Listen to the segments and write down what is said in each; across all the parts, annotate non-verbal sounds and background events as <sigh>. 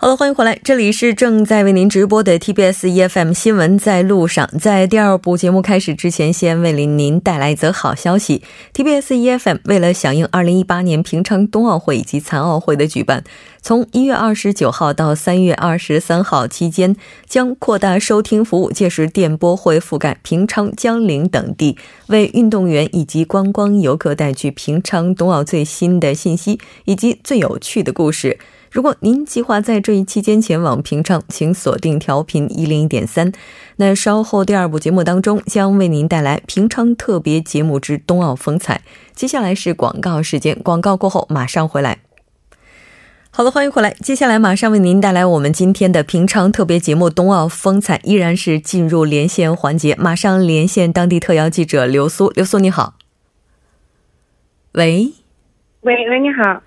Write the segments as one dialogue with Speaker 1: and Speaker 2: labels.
Speaker 1: 好了，欢迎回来，这里是正在为您直播的 TBS EFM 新闻在路上。在第二部节目开始之前，先为您您带来一则好消息：TBS EFM 为了响应2018年平昌冬奥会以及残奥会的举办，从1月29号到3月23号期间，将扩大收听服务，届时电波会覆盖平昌、江陵等地，为运动员以及观光游客带去平昌冬奥最新的信息以及最有趣的故事。如果您计划在这一期间前往平昌，请锁定调频一零一点三。那稍后第二部节目当中将为您带来平昌特别节目之冬奥风采。接下来是广告时间，广告过后马上回来。好的，欢迎回来。接下来马上为您带来我们今天的平昌特别节目冬奥风采，依然是进入连线环节。马上连线当地特邀记者刘苏，刘苏你好。喂，
Speaker 2: 喂喂，你好。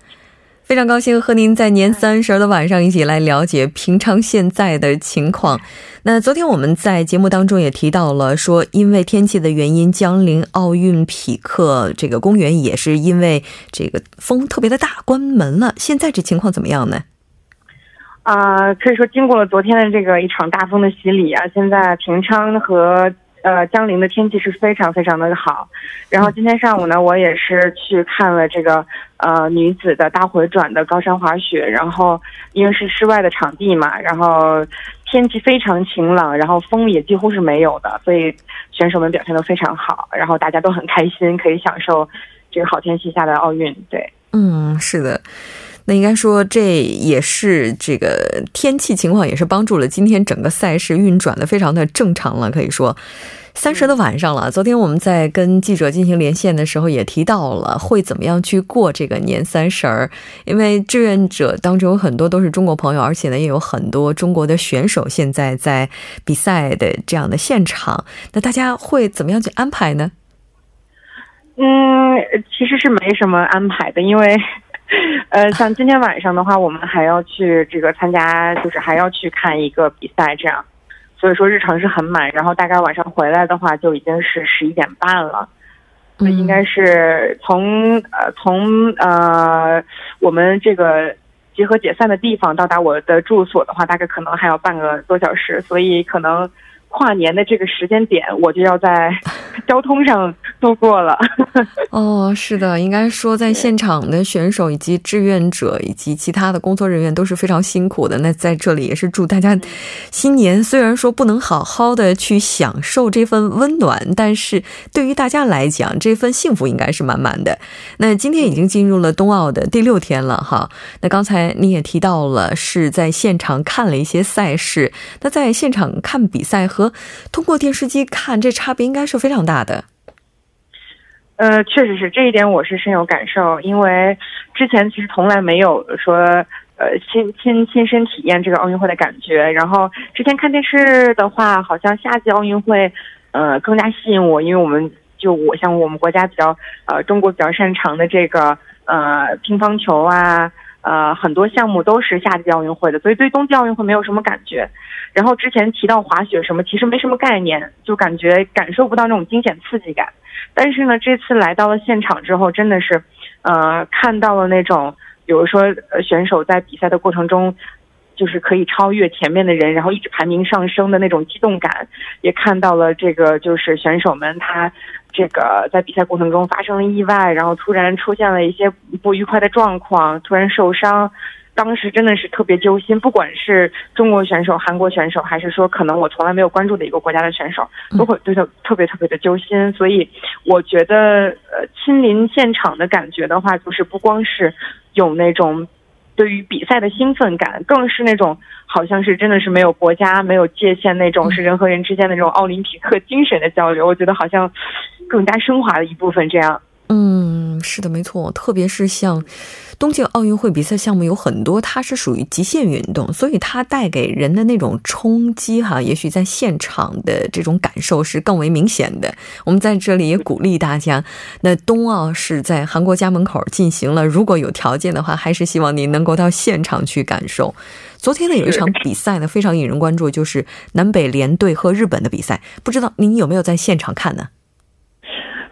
Speaker 1: 非常高兴和您在年三十的晚上一起来了解平昌现在的情况。那昨天我们在节目当中也提到了，说因为天气的原因，江陵奥运匹克这个公园也是因为这个风特别的大关门了。现在这情况怎么样呢？
Speaker 2: 啊，可以说经过了昨天的这个一场大风的洗礼啊，现在平昌和。呃，江陵的天气是非常非常的好，然后今天上午呢，我也是去看了这个呃女子的大回转的高山滑雪，然后因为是室外的场地嘛，然后天气非常晴朗，然后风也几乎是没有的，所以选手们表现都非常好，然后大家都很开心，可以享受这个好天气下的奥运。对，
Speaker 1: 嗯，是的。那应该说，这也是这个天气情况，也是帮助了今天整个赛事运转的非常的正常了。可以说，三十的晚上了。昨天我们在跟记者进行连线的时候，也提到了会怎么样去过这个年三十儿。因为志愿者当中有很多都是中国朋友，而且呢，也有很多中国的选手现在在比赛的这样的现场。那大家会怎么样去安排呢？
Speaker 2: 嗯，其实是没什么安排的，因为。呃，<laughs> 像今天晚上的话，我们还要去这个参加，就是还要去看一个比赛，这样，所以说日程是很满。然后大概晚上回来的话，就已经是十一点半了。那应该是从呃从呃我们这个集合解散的地方到达我的住所的话，大概可能还要半个多小时，所以可能。跨年的这个时间点，我就要在 <laughs> 交通上度过了。<laughs> <laughs>
Speaker 1: 哦，是的，应该说在现场的选手以及志愿者以及其他的工作人员都是非常辛苦的。那在这里也是祝大家新年，虽然说不能好好的去享受这份温暖，但是对于大家来讲，这份幸福应该是满满的。那今天已经进入了冬奥的第六天了，哈。那刚才你也提到了是在现场看了一些赛事，那在现场看比赛和和通过电视机看，这差别应该是非常大的。
Speaker 2: 呃，确实是这一点，我是深有感受。因为之前其实从来没有说呃亲亲亲身体验这个奥运会的感觉。然后之前看电视的话，好像夏季奥运会呃更加吸引我，因为我们就我像我们国家比较呃中国比较擅长的这个呃乒乓球啊。呃，很多项目都是夏季奥运会的，所以对冬季奥运会没有什么感觉。然后之前提到滑雪什么，其实没什么概念，就感觉感受不到那种惊险刺激感。但是呢，这次来到了现场之后，真的是，呃，看到了那种，比如说呃选手在比赛的过程中。就是可以超越前面的人，然后一直排名上升的那种激动感，也看到了这个就是选手们他这个在比赛过程中发生了意外，然后突然出现了一些不愉快的状况，突然受伤，当时真的是特别揪心。不管是中国选手、韩国选手，还是说可能我从来没有关注的一个国家的选手，都会对他特别特别的揪心。所以我觉得，呃，亲临现场的感觉的话，就是不光是有那种。对于比赛的兴奋感，更是那种好像是真的是没有国家、没有界限那种，是人和人之间的这种奥林匹克精神的交流。我觉得好像更加升华的一部分。这样，
Speaker 1: 嗯。嗯，是的，没错，特别是像东京奥运会比赛项目有很多，它是属于极限运动，所以它带给人的那种冲击哈，也许在现场的这种感受是更为明显的。我们在这里也鼓励大家，那冬奥是在韩国家门口进行了，如果有条件的话，还是希望您能够到现场去感受。昨天呢，有一场 <laughs> 比赛呢，非常引人关注，就是南北联队和日本的比赛，不知道您有没有在现场看呢？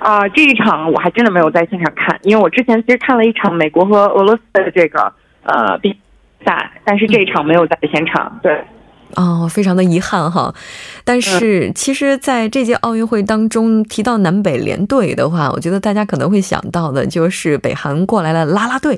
Speaker 2: 啊，这一场我还真的没有在现场看，因为我之前其实看了一场美国和俄罗斯的这个呃比赛，但是这一场没有在现场。对。
Speaker 1: 哦，非常的遗憾哈，但是其实，在这届奥运会当中提到南北联队的话，我觉得大家可能会想到的就是北韩过来了拉拉队。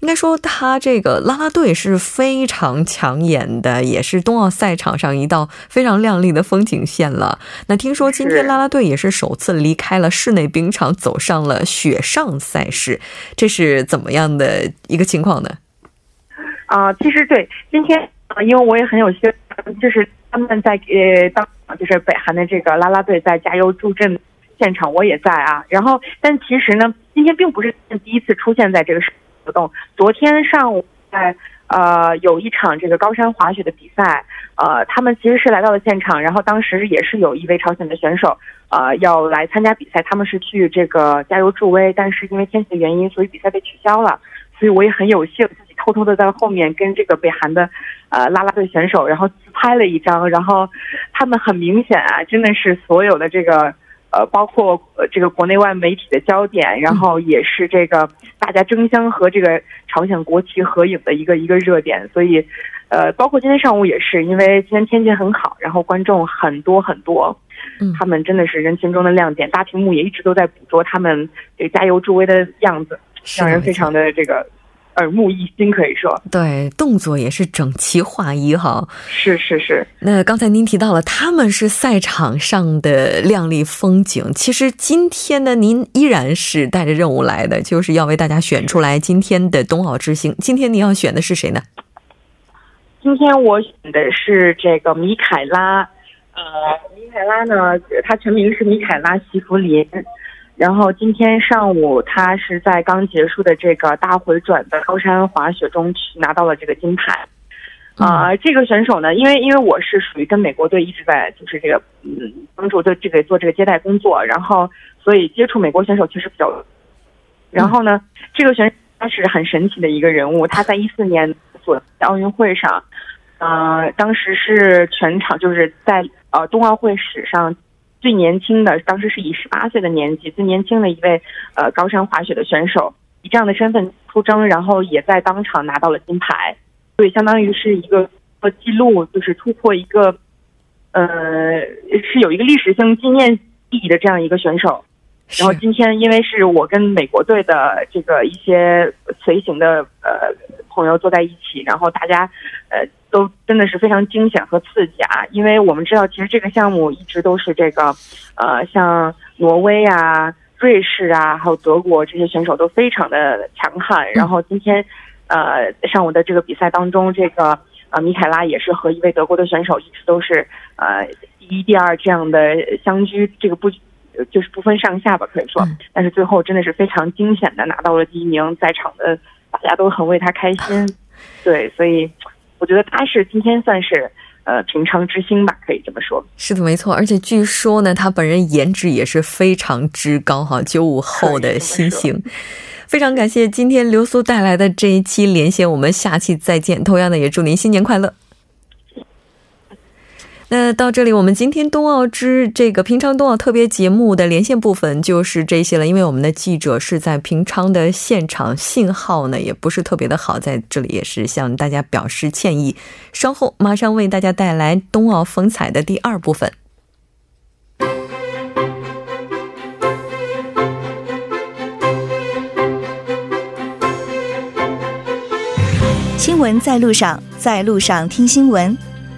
Speaker 1: 应该说，他这个拉拉队是非常抢眼的，也是冬奥赛场上一道非常亮丽的风景线了。那听说今天拉拉队也是首次离开了室内冰场，走上了雪上赛事，这是怎么样的一个情况呢？
Speaker 2: 啊，其实对今天。啊，因为我也很有幸，就是他们在呃当就是北韩的这个啦啦队在加油助阵现场，我也在啊。然后，但其实呢，今天并不是第一次出现在这个活动。昨天上午在呃有一场这个高山滑雪的比赛，呃，他们其实是来到了现场，然后当时也是有一位朝鲜的选手呃要来参加比赛，他们是去这个加油助威，但是因为天气的原因，所以比赛被取消了。所以我也很有幸自己偷偷的在后面跟这个北韩的。呃，啦啦队选手，然后自拍了一张，然后他们很明显啊，真的是所有的这个呃，包括这个国内外媒体的焦点，然后也是这个大家争相和这个朝鲜国旗合影的一个一个热点。所以，呃，包括今天上午也是，因为今天天气很好，然后观众很多很多，他们真的是人群中的亮点，大屏幕也一直都在捕捉他们这加油助威的样子，让人非常的这个。耳目一新，可以说
Speaker 1: 对，动作也是整齐划一哈。
Speaker 2: 是是是。
Speaker 1: 那刚才您提到了他们是赛场上的亮丽风景，其实今天呢，您依然是带着任务来的，就是要为大家选出来今天的冬奥之星。今天您要选的是谁呢？
Speaker 2: 今天我选的是这个米凯拉，呃，米凯拉呢，她全名是米凯拉·席弗林。然后今天上午，他是在刚结束的这个大回转的高山滑雪中去拿到了这个金牌。啊，这个选手呢，因为因为我是属于跟美国队一直在就是这个嗯帮助的这个做这个接待工作，然后所以接触美国选手确实比较。然后呢，这个选手他是很神奇的一个人物，他在一四年所奥运会上，呃，当时是全场就是在呃冬奥会史上。最年轻的，当时是以十八岁的年纪，最年轻的一位呃高山滑雪的选手，以这样的身份出征，然后也在当场拿到了金牌，所以相当于是一个呃记录，就是突破一个呃是有一个历史性纪念意义的这样一个选手。然后今天因为是我跟美国队的这个一些随行的呃朋友坐在一起，然后大家呃。都真的是非常惊险和刺激啊！因为我们知道，其实这个项目一直都是这个，呃，像挪威啊、瑞士啊，还有德国这些选手都非常的强悍。然后今天，呃，上午的这个比赛当中，这个呃米凯拉也是和一位德国的选手一直都是呃第一、第二这样的相居，这个不就是不分上下吧，可以说。但是最后真的是非常惊险的拿到了第一名，在场的大家都很为他开心。<laughs> 对，所以。我觉得他是今天算是呃平常之星吧，可以这么说。
Speaker 1: 是的，没错。而且据说呢，他本人颜值也是非常之高哈，九五后的新星。非常感谢今天刘苏带来的这一期连线，我们下期再见。同样的，也祝您新年快乐。那到这里，我们今天冬奥之这个平昌冬奥特别节目的连线部分就是这些了。因为我们的记者是在平昌的现场，信号呢也不是特别的好，在这里也是向大家表示歉意。稍后马上为大家带来冬奥风采的第二部分。
Speaker 3: 新闻在路上，在路上听新闻。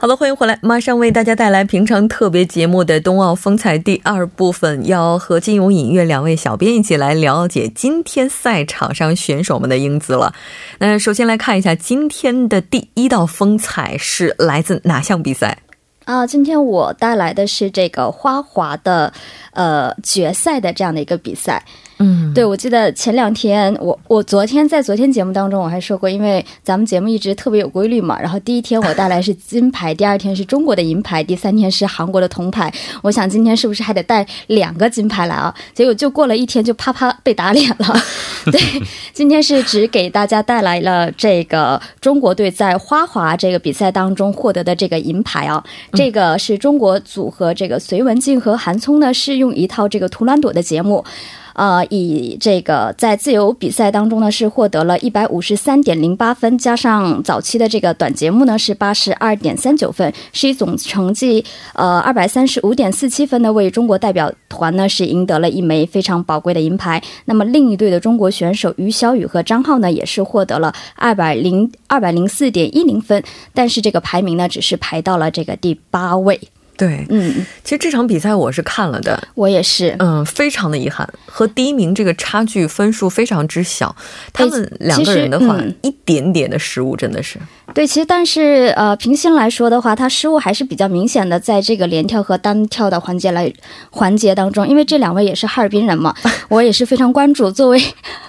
Speaker 1: 好的，欢迎回来，马上为大家带来平常特别节目的冬奥风采第二部分，要和金勇、尹月两位小编一起来了解今天赛场上选手们的英姿了。那首先来看一下今天的第一道风采是来自哪项比赛？
Speaker 4: 啊，今天我带来的是这个花滑的，呃，决赛的这样的一个比赛。
Speaker 1: 嗯，
Speaker 4: 对，我记得前两天，我我昨天在昨天节目当中我还说过，因为咱们节目一直特别有规律嘛。然后第一天我带来是金牌，第二天是中国的银牌，第三天是韩国的铜牌。我想今天是不是还得带两个金牌来啊？结果就过了一天就啪啪被打脸了。<laughs> 对，<laughs> 今天是只给大家带来了这个中国队在花滑这个比赛当中获得的这个银牌啊。这个是中国组合这个隋文静和韩聪呢，是用一套这个图兰朵的节目。呃，以这个在自由比赛当中呢，是获得了一百五十三点零八分，加上早期的这个短节目呢是八十二点三九分，是以总成绩呃二百三十五点四七分呢，为中国代表团呢是赢得了一枚非常宝贵的银牌。那么另一队的中国选手于小雨和张浩呢，也是获得了二百零二百零四点一零分，但是这个排名呢，只是排到了这个第八位。
Speaker 1: 对，
Speaker 4: 嗯，
Speaker 1: 其实这场比赛我是看了的，
Speaker 4: 我也是，
Speaker 1: 嗯，非常的遗憾，和第一名这个差距分数非常之小，他们两个人的话，
Speaker 4: 嗯、
Speaker 1: 一点点的失误真的是。
Speaker 4: 对，其实但是呃，平心来说的话，他失误还是比较明显的，在这个连跳和单跳的环节来环节当中，因为这两位也是哈尔滨人嘛，<laughs> 我也是非常关注。作为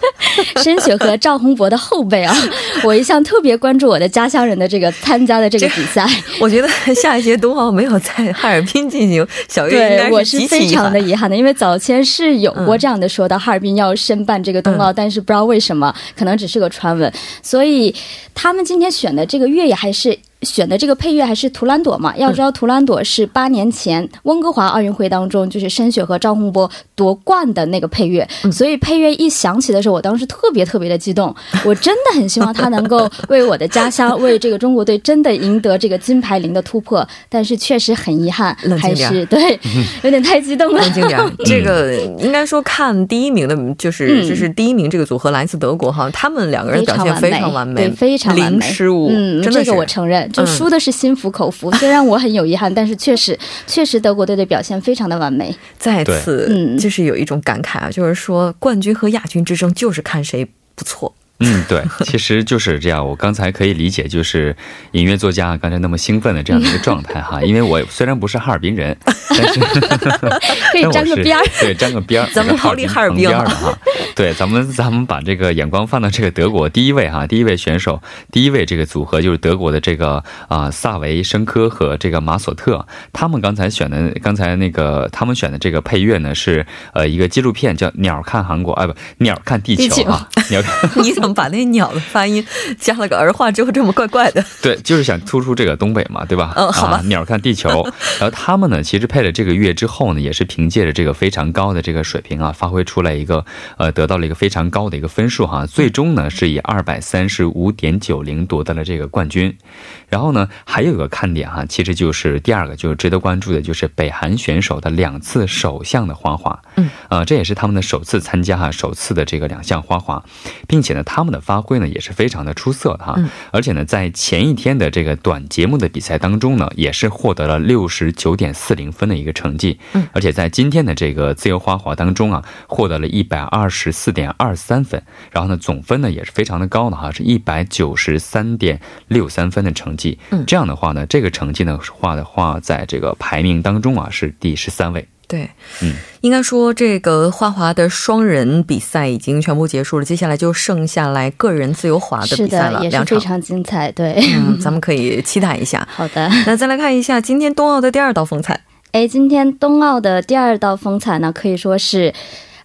Speaker 4: <laughs> 申雪和赵宏博的后辈啊，<laughs> 我一向特别关注我的家乡人的这个参加的这个比赛。
Speaker 1: 我觉得下一届冬奥没有在哈尔滨进行，小
Speaker 4: 月对我是非常的遗憾的，因为早前是有过这样的说到哈尔滨要申办这个冬奥，
Speaker 1: 嗯、
Speaker 4: 但是不知道为什么，可能只是个传闻，所以他们今天选的这个越野还是。选的这个配乐还是图兰朵嘛？要知道图兰朵是八年前温哥华奥运会当中，就是申雪和赵洪波夺冠的那个配乐，
Speaker 1: 嗯、
Speaker 4: 所以配乐一响起的时候，我当时特别特别的激动。<laughs> 我真的很希望他能够为我的家乡，为这个中国队真的赢得这个金牌零的突破。但是确实很遗憾，还是对 <laughs> 有点太激动了。
Speaker 1: 冷静点，<laughs> 这个应该说看第一名的，就是、嗯、就是第一名这个组合来自德国哈，他们两个人表现非常完美，
Speaker 4: 对，非常
Speaker 1: 零失误，
Speaker 4: 嗯，这个我承认。就输的是心服口服，虽然我很有遗憾，但是确实，确实德国队的表现非常的完美。
Speaker 1: 再次，
Speaker 4: 嗯，
Speaker 1: 是有一种感慨啊，就是说冠军和亚军之争，就是看谁不错。
Speaker 5: 嗯，对，其实就是这样。我刚才可以理解，就是音乐作家刚才那么兴奋的这样的一个状态哈。<laughs> 因为我虽然不是哈尔滨人，<laughs> 但是
Speaker 4: 可以沾个边儿，
Speaker 5: 对，沾个边儿，<laughs>
Speaker 1: 咱们逃离哈尔滨
Speaker 5: 的哈。对，咱们咱们把这个眼光放到这个德国第一位哈，第一位选手，第一位这个组合就是德国的这个啊、呃、萨维申科和这个马索特，他们刚才选的，刚才那个他们选的这个配乐呢是呃一个纪录片叫《鸟看韩国》，哎不，鸟看地球啊，鸟看
Speaker 1: 你怎么把那鸟的发音加了个儿化之后这么怪怪的？<laughs>
Speaker 5: 对，就是想突出这个东北嘛，对吧？
Speaker 1: 嗯，好吧。
Speaker 5: 啊、鸟看地球，<laughs> 然后他们呢，其实配了这个乐之后呢，也是凭借着这个非常高的这个水平啊，发挥出来一个呃，得到了一个非常高的一个分数哈。最终呢，是以二百三十五点九零夺得了这个冠军。然后呢，还有一个看点哈，其实就是第二个就是值得关注的，就是北韩选手的两次首项的花滑，
Speaker 1: 嗯，
Speaker 5: 呃，这也是他们的首次参加哈，首次的这个两项花滑，并且呢，他们的发挥呢也是非常的出色的哈，
Speaker 1: 嗯、
Speaker 5: 而且呢，在前一天的这个短节目的比赛当中呢，也是获得了六十九点四零分的一个成绩，
Speaker 1: 嗯，
Speaker 5: 而且在今天的这个自由花滑当中啊，获得了一百二十四点二三分，然后呢，总分呢也是非常的高的哈，是一百九十三点六三分的成绩。
Speaker 1: 嗯，
Speaker 5: 这样的话呢，这个成绩呢话的话，在这个排名当中啊是第十三位。
Speaker 1: 对，
Speaker 5: 嗯，
Speaker 1: 应该说这个花滑的双人比赛已经全部结束了，接下来就剩下来个人自由滑的比赛了，
Speaker 4: 两场非常精彩。对，
Speaker 1: 嗯，<laughs> 咱们可以期待一下。
Speaker 4: 好的，
Speaker 1: 那再来看一下今天冬奥的第二道风采。
Speaker 4: 哎，今天冬奥的第二道风采呢，可以说是，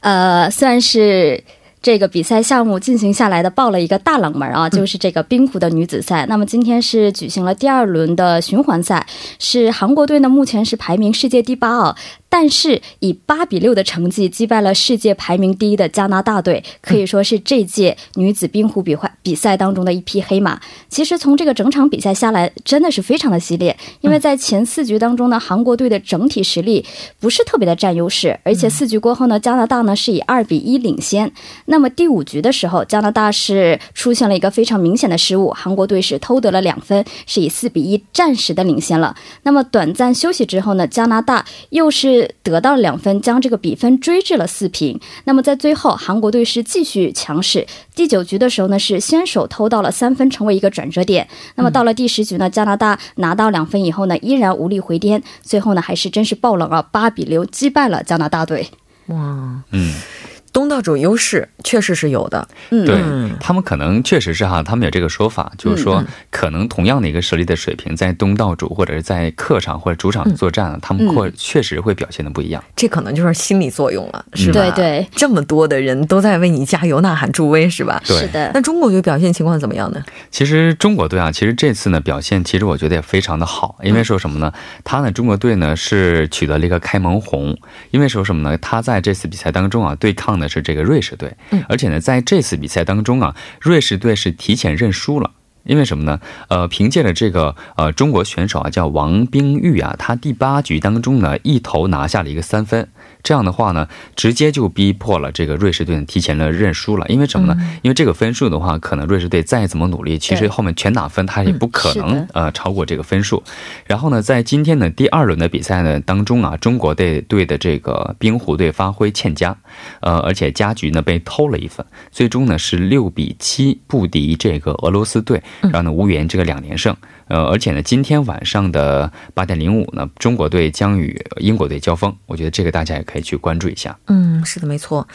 Speaker 4: 呃，算是。这个比赛项目进行下来的爆了一个大冷门啊，就是这个冰壶的女子赛。那么今天是举行了第二轮的循环赛，是韩国队呢目前是排名世界第八啊，但是以八比六的成绩击败了世界排名第一的加拿大队，可以说是这届女子冰壶比赛比赛当中的一匹黑马。其实从这个整场比赛下来，真的是非常的激烈，因为在前四局当中呢，韩国队的整体实力不是特别的占优势，而且四局过后呢，加拿大呢是以二比一领先。那么第五局的时候，加拿大是出现了一个非常明显的失误，韩国队是偷得了两分，是以四比一暂时的领先了。那么短暂休息之后呢，加拿大又是得到了两分，将这个比分追至了四平。那么在最后，韩国队是继续强势。第九局的时候呢，是先手偷到了三分，成为一个转折点。那么到了第十局呢，加拿大拿到两分以后呢，依然无力回天，最后呢还是真是爆冷啊，八比六击败了加拿大队。
Speaker 1: 哇，
Speaker 5: 嗯。
Speaker 1: 东道主优势确实是有的，
Speaker 4: 嗯，
Speaker 5: 对他们可能确实是哈，他们有这个说法，就是说可能同样的一个实力的水平，在东道主或者是在客场或者主场作战，他们或确实会表现的不一样。
Speaker 1: 这可能就是心理作用了，是吧？
Speaker 4: 对对，
Speaker 1: 这么多的人都在为你加油呐喊助威，是吧？
Speaker 5: 对
Speaker 4: 是的。
Speaker 1: 那中国队表现情况怎么样呢？
Speaker 5: 其实中国队啊，其实这次呢表现，其实我觉得也非常的好，因为说什么呢？他呢，中国队呢是取得了一个开门红，因为说什么呢？他在这次比赛当中啊，对抗的是这个瑞士队。嗯，而且呢，在这次比赛当中啊，瑞士队是提前认输了，因为什么呢？呃，凭借着这个呃中国选手啊，叫王冰玉啊，他第八局当中呢，一头拿下了一个三分。这样的话呢，直接就逼迫了这个瑞士队提前的认输了。因为什么呢？因为这个分数的话，可能瑞士队再怎么努力，其实后面全打分，他也不可能呃超过这个分数。然后呢，在今天的第二轮的比赛呢当中啊，中国队队的这个冰壶队发挥欠佳，呃，而且加局呢被偷了一分，最终呢是六比七不敌这个俄罗斯队，然后呢无缘这个两连胜。呃，而且呢，今天晚上的八点零五呢，中国队将与英国队交锋。我觉得这个大家也可以去关注一下。
Speaker 1: 嗯，是的，没错。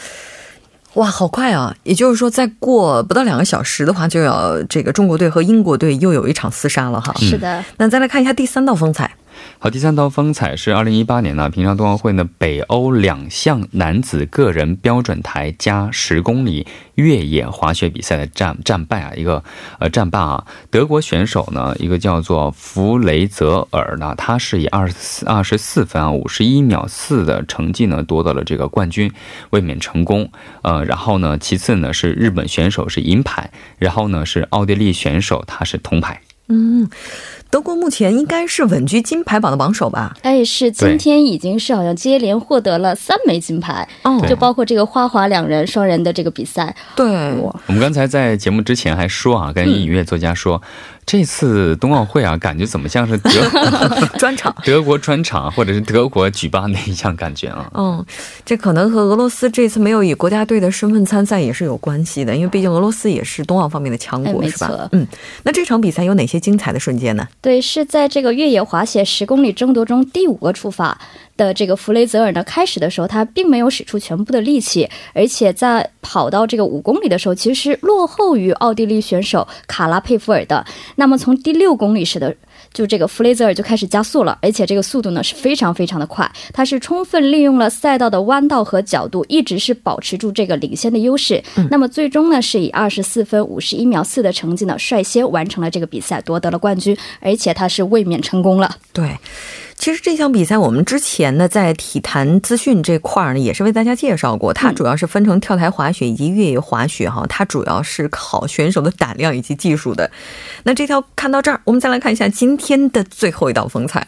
Speaker 1: 哇，好快啊！也就是说，再过不到两个小时的话，就要这个中国队和英国队又有一场厮杀了哈。
Speaker 4: 是的。
Speaker 1: 那再来看一下第三道风采。
Speaker 5: 好，第三道风采是二零一八年呢平昌冬奥会呢北欧两项男子个人标准台加十公里越野滑雪比赛的战战败啊，一个呃战罢啊，德国选手呢一个叫做弗雷泽尔呢，他是以二十四二十四分啊五十一秒四的成绩呢夺得了这个冠军，卫冕成功。呃，然后呢，其次呢是日本选手是银牌，然后呢是奥地利选手他是铜牌。
Speaker 1: 嗯。德国目前应该是稳居金牌榜的榜首吧？
Speaker 4: 哎，是今天已经是好像接连获得了三枚金牌，哦，就包括这个花滑两人双人的这个比赛。
Speaker 1: 对，
Speaker 5: 我们刚才在节目之前还说啊，跟音乐作家说。这次冬奥会啊，感觉怎么像是德 <laughs>
Speaker 1: 专场、<laughs>
Speaker 5: 德国专场，或者是德国举办的一样感觉啊？
Speaker 1: 嗯，这可能和俄罗斯这次没有以国家队的身份参赛也是有关系的，因为毕竟俄罗斯也是冬奥方面的强国，是吧？嗯，那这场比赛有哪些精彩的瞬间呢？
Speaker 4: 对，是在这个越野滑雪十公里争夺中第五个出发。的这个弗雷泽尔呢，开始的时候他并没有使出全部的力气，而且在跑到这个五公里的时候，其实是落后于奥地利选手卡拉佩夫尔的。那么从第六公里时的，就这个弗雷泽尔就开始加速了，而且这个速度呢是非常非常的快，他是充分利用了赛道的弯道和角度，一直是保持住这个领先的优势。那么最终呢是以二十四分五十一秒四的成绩呢率先完成了这个比赛，夺得了冠军，而且他是卫冕成功了。
Speaker 1: 对。其实这项比赛我们之前呢，在体坛资讯这块儿呢，也是为大家介绍过。它主要是分成跳台滑雪以及越野滑雪哈，它主要是考选手的胆量以及技术的。那这条看到这儿，我们再来看一下今天的最后一道风采。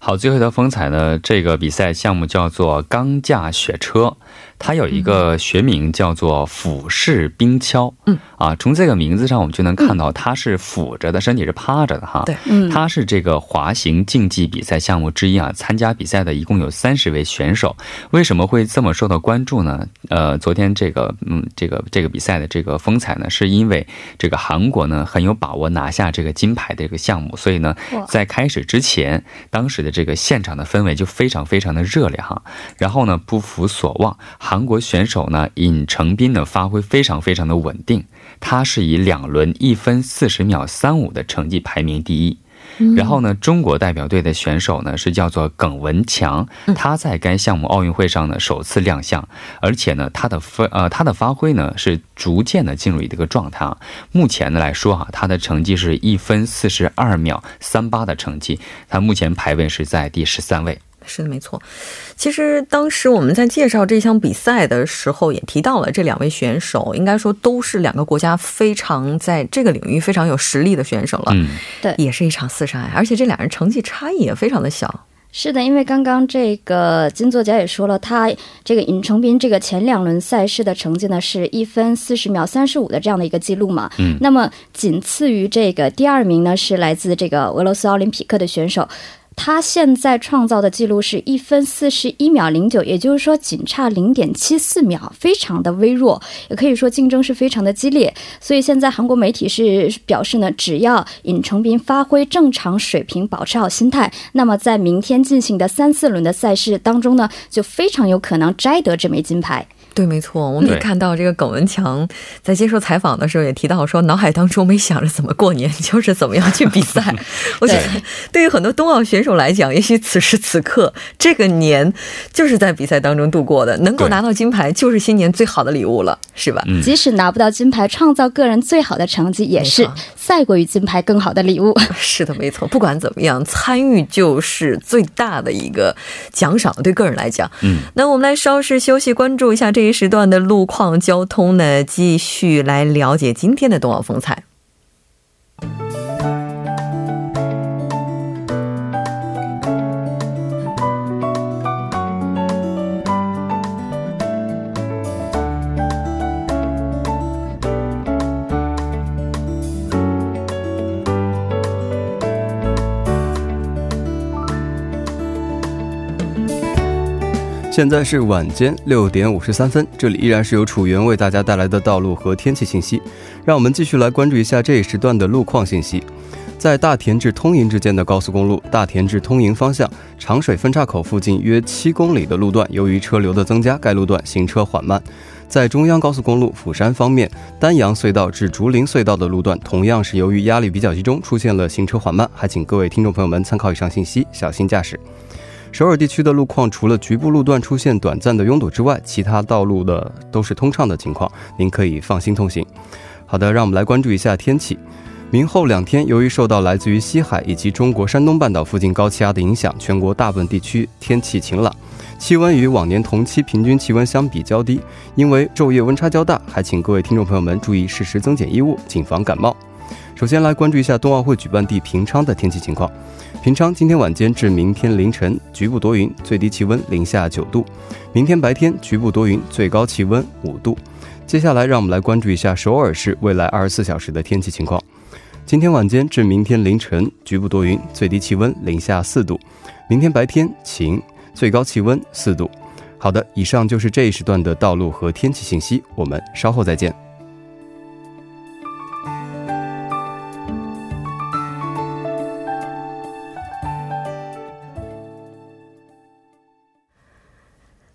Speaker 5: 好，最后一道风采呢，这个比赛项目叫做钢架雪车。它有一个学名叫做俯视冰橇，嗯啊，从这个名字上我们就能看到它是俯着的，身体是趴着的哈。
Speaker 1: 对，
Speaker 5: 嗯，它是这个滑行竞技比赛项目之一啊。参加比赛的一共有三十位选手，为什么会这么受到关注呢？呃，昨天这个嗯，这个这个比赛的这个风采呢，是因为这个韩国呢很有把握拿下这个金牌的这个项目，所以呢，在开始之前，当时的这个现场的氛围就非常非常的热烈哈。然后呢，不负所望。韩国选手呢，尹成斌的发挥非常非常的稳定，他是以两轮一分四十秒三五的成绩排名第一。然后呢，中国代表队的选手呢是叫做耿文强，他在该项目奥运会上呢首次亮相，而且呢他的分呃他的发挥呢是逐渐的进入一个状态啊。目前呢来说啊，他的成绩是一分四十二秒三八的成绩，他目前排位是在第十三位。
Speaker 1: 是的，没错。其实当时我们在介绍这项比赛的时候，也提到了这两位选手，应该说都是两个国家非常在这个领域非常有实力的选手了。
Speaker 5: 嗯，
Speaker 4: 对
Speaker 1: 也是一场厮杀，而且这两人成绩差异也非常的小。
Speaker 4: 是的，因为刚刚这个金作家也说了，他这个尹成斌这个前两轮赛事的成绩呢是一分四十秒三十五的这样的一个记录嘛。
Speaker 5: 嗯
Speaker 4: 那么仅次于这个第二名呢是来自这个俄罗斯奥林匹克的选手。他现在创造的记录是一分四十一秒零九，也就是说仅差零点七四秒，非常的微弱，也可以说竞争是非常的激烈。所以现在韩国媒体是表示呢，只要尹成斌发挥正常水平，保持好心态，那么在明天进行的三四轮的赛事当中呢，就非常有可能摘得这枚金牌。
Speaker 1: 对，没错，我们也看到这个耿文强在接受采访的时候也提到说，脑海当中没想着怎么过年，就是怎么样去比赛。<laughs> 我觉得对于很多冬奥选手来讲，也许此时此刻这个年就是在比赛当中度过的，能够拿到金牌就是新年最好的礼物了，是吧？
Speaker 5: 嗯
Speaker 4: 即使拿不到金牌，创造个人最好的成绩，也是赛过于金牌更好的礼物。<laughs>
Speaker 1: 是的，没错。不管怎么样，参与就是最大的一个奖赏，对个人来讲。
Speaker 5: 嗯，
Speaker 1: 那我们来稍事休息，关注一下这一时段的路况、交通呢，继续来了解今天的冬奥风采。
Speaker 6: 现在是晚间六点五十三分，这里依然是由楚源为大家带来的道路和天气信息。让我们继续来关注一下这一时段的路况信息。在大田至通营之间的高速公路大田至通营方向长水分岔口附近约七公里的路段，由于车流的增加，该路段行车缓慢。在中央高速公路釜山方面，丹阳隧道至竹林隧道的路段同样是由于压力比较集中，出现了行车缓慢，还请各位听众朋友们参考以上信息，小心驾驶。首尔地区的路况，除了局部路段出现短暂的拥堵之外，其他道路的都是通畅的情况，您可以放心通行。好的，让我们来关注一下天气。明后两天，由于受到来自于西海以及中国山东半岛附近高气压的影响，全国大部分地区天气晴朗，气温与往年同期平均气温相比较低。因为昼夜温差较大，还请各位听众朋友们注意适时增减衣物，谨防感冒。首先来关注一下冬奥会举办地平昌的天气情况。平昌今天晚间至明天凌晨局部多云，最低气温零下九度；明天白天局部多云，最高气温五度。接下来让我们来关注一下首尔市未来二十四小时的天气情况。今天晚间至明天凌晨局部多云，最低气温零下四度；明天白天晴，最高气温四度。好的，以上就是这一时段的道路和天气信息，我们稍后再见。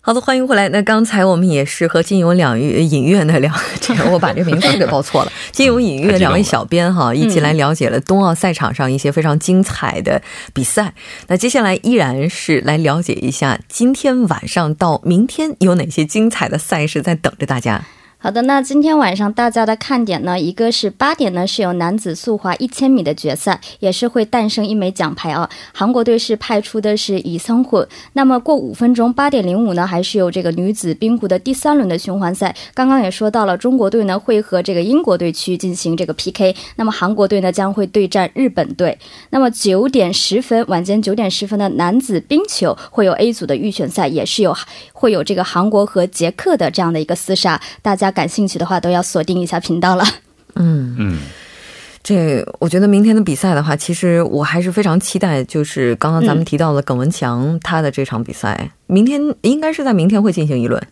Speaker 1: 好的，欢迎回来。那刚才我们也是和金勇两月影月呢聊，这个我把这名字给报错了。<laughs> 金勇影月两位小编哈，一起来了解了冬奥赛场上一些非常精彩的比赛。那接下来依然是来了解一下今天晚上到明天有哪些精彩的赛事在等着大家。
Speaker 4: 好的，那今天晚上大家的看点呢，一个是八点呢是有男子速滑一千米的决赛，也是会诞生一枚奖牌啊。韩国队是派出的是李성 훈。 那么过五分钟八点零五呢，还是有这个女子冰壶的第三轮的循环赛。刚刚也说到了，中国队呢会和这个英国队去进行这个 PK，那么韩国队呢将会对战日本队。那么九点十分，晚间九点十分的男子冰球会有 A 组的预选赛，也是有会有这个韩国和捷克的这样的一个厮杀，大家感兴趣的话都要锁定一下频道了。
Speaker 1: 嗯。
Speaker 5: 嗯，
Speaker 1: 这我觉得明天的比赛的话，其实我还是非常期待，就是刚刚咱们提到的耿文强他的这场比赛，明天应该是在明天会进行一轮。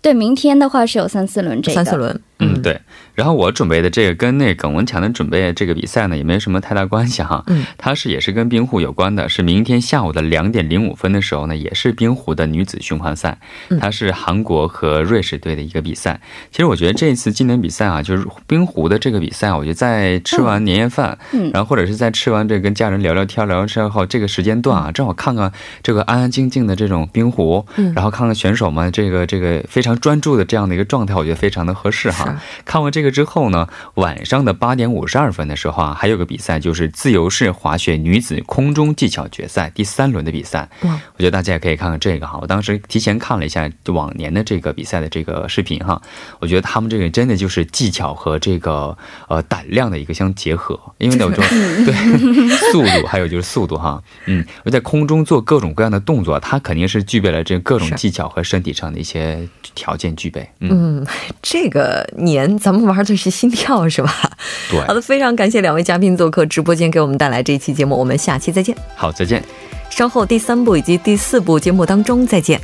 Speaker 4: 对，明天的话是有三四轮这个。
Speaker 1: 三四轮。
Speaker 5: 嗯，对。然后我准备的这个跟那耿文强的准备这个比赛呢，也没什么太大关系哈。
Speaker 1: 嗯，
Speaker 5: 它是也是跟冰壶有关的，是明天下午的两点零五分的时候呢，也是冰壶的女子循环赛，
Speaker 1: 嗯
Speaker 5: 它是韩国和瑞士队的一个比赛。其实我觉得这次今年比赛啊，就是冰壶的这个比赛，我觉得在吃完年夜饭，
Speaker 4: 嗯
Speaker 5: 然后或者是在吃完这跟家人聊聊天、聊聊天后这个时间段啊，正好看看这个安安静静的这种冰壶，
Speaker 1: 嗯
Speaker 5: 然后看看选手们这个这个非常专注的这样的一个状态，我觉得非常的合适哈。哈。看完这个之后呢，晚上的八点五十二分的时候啊，还有个比赛就是自由式滑雪女子空中技巧决赛第三轮的比赛。哇，我觉得大家也可以看看这个哈。我当时提前看了一下往年的这个比赛的这个视频哈，我觉得他们这个真的就是技巧和这个呃胆量的一个相结合，因为那种 <laughs> 对速度还有就是速度哈，嗯，我在空中做各种各样的动作，它肯定是具备了这各种技巧和身体上的一些条件具备。
Speaker 1: 嗯，这个年咱们玩的是心跳是吧？
Speaker 5: 对。
Speaker 1: 好的，非常感谢两位嘉宾做客直播间，给我们带来这一期节目，我们下期再见。
Speaker 5: 好，再见。
Speaker 1: 稍后第三部以及第四部节目当中再见。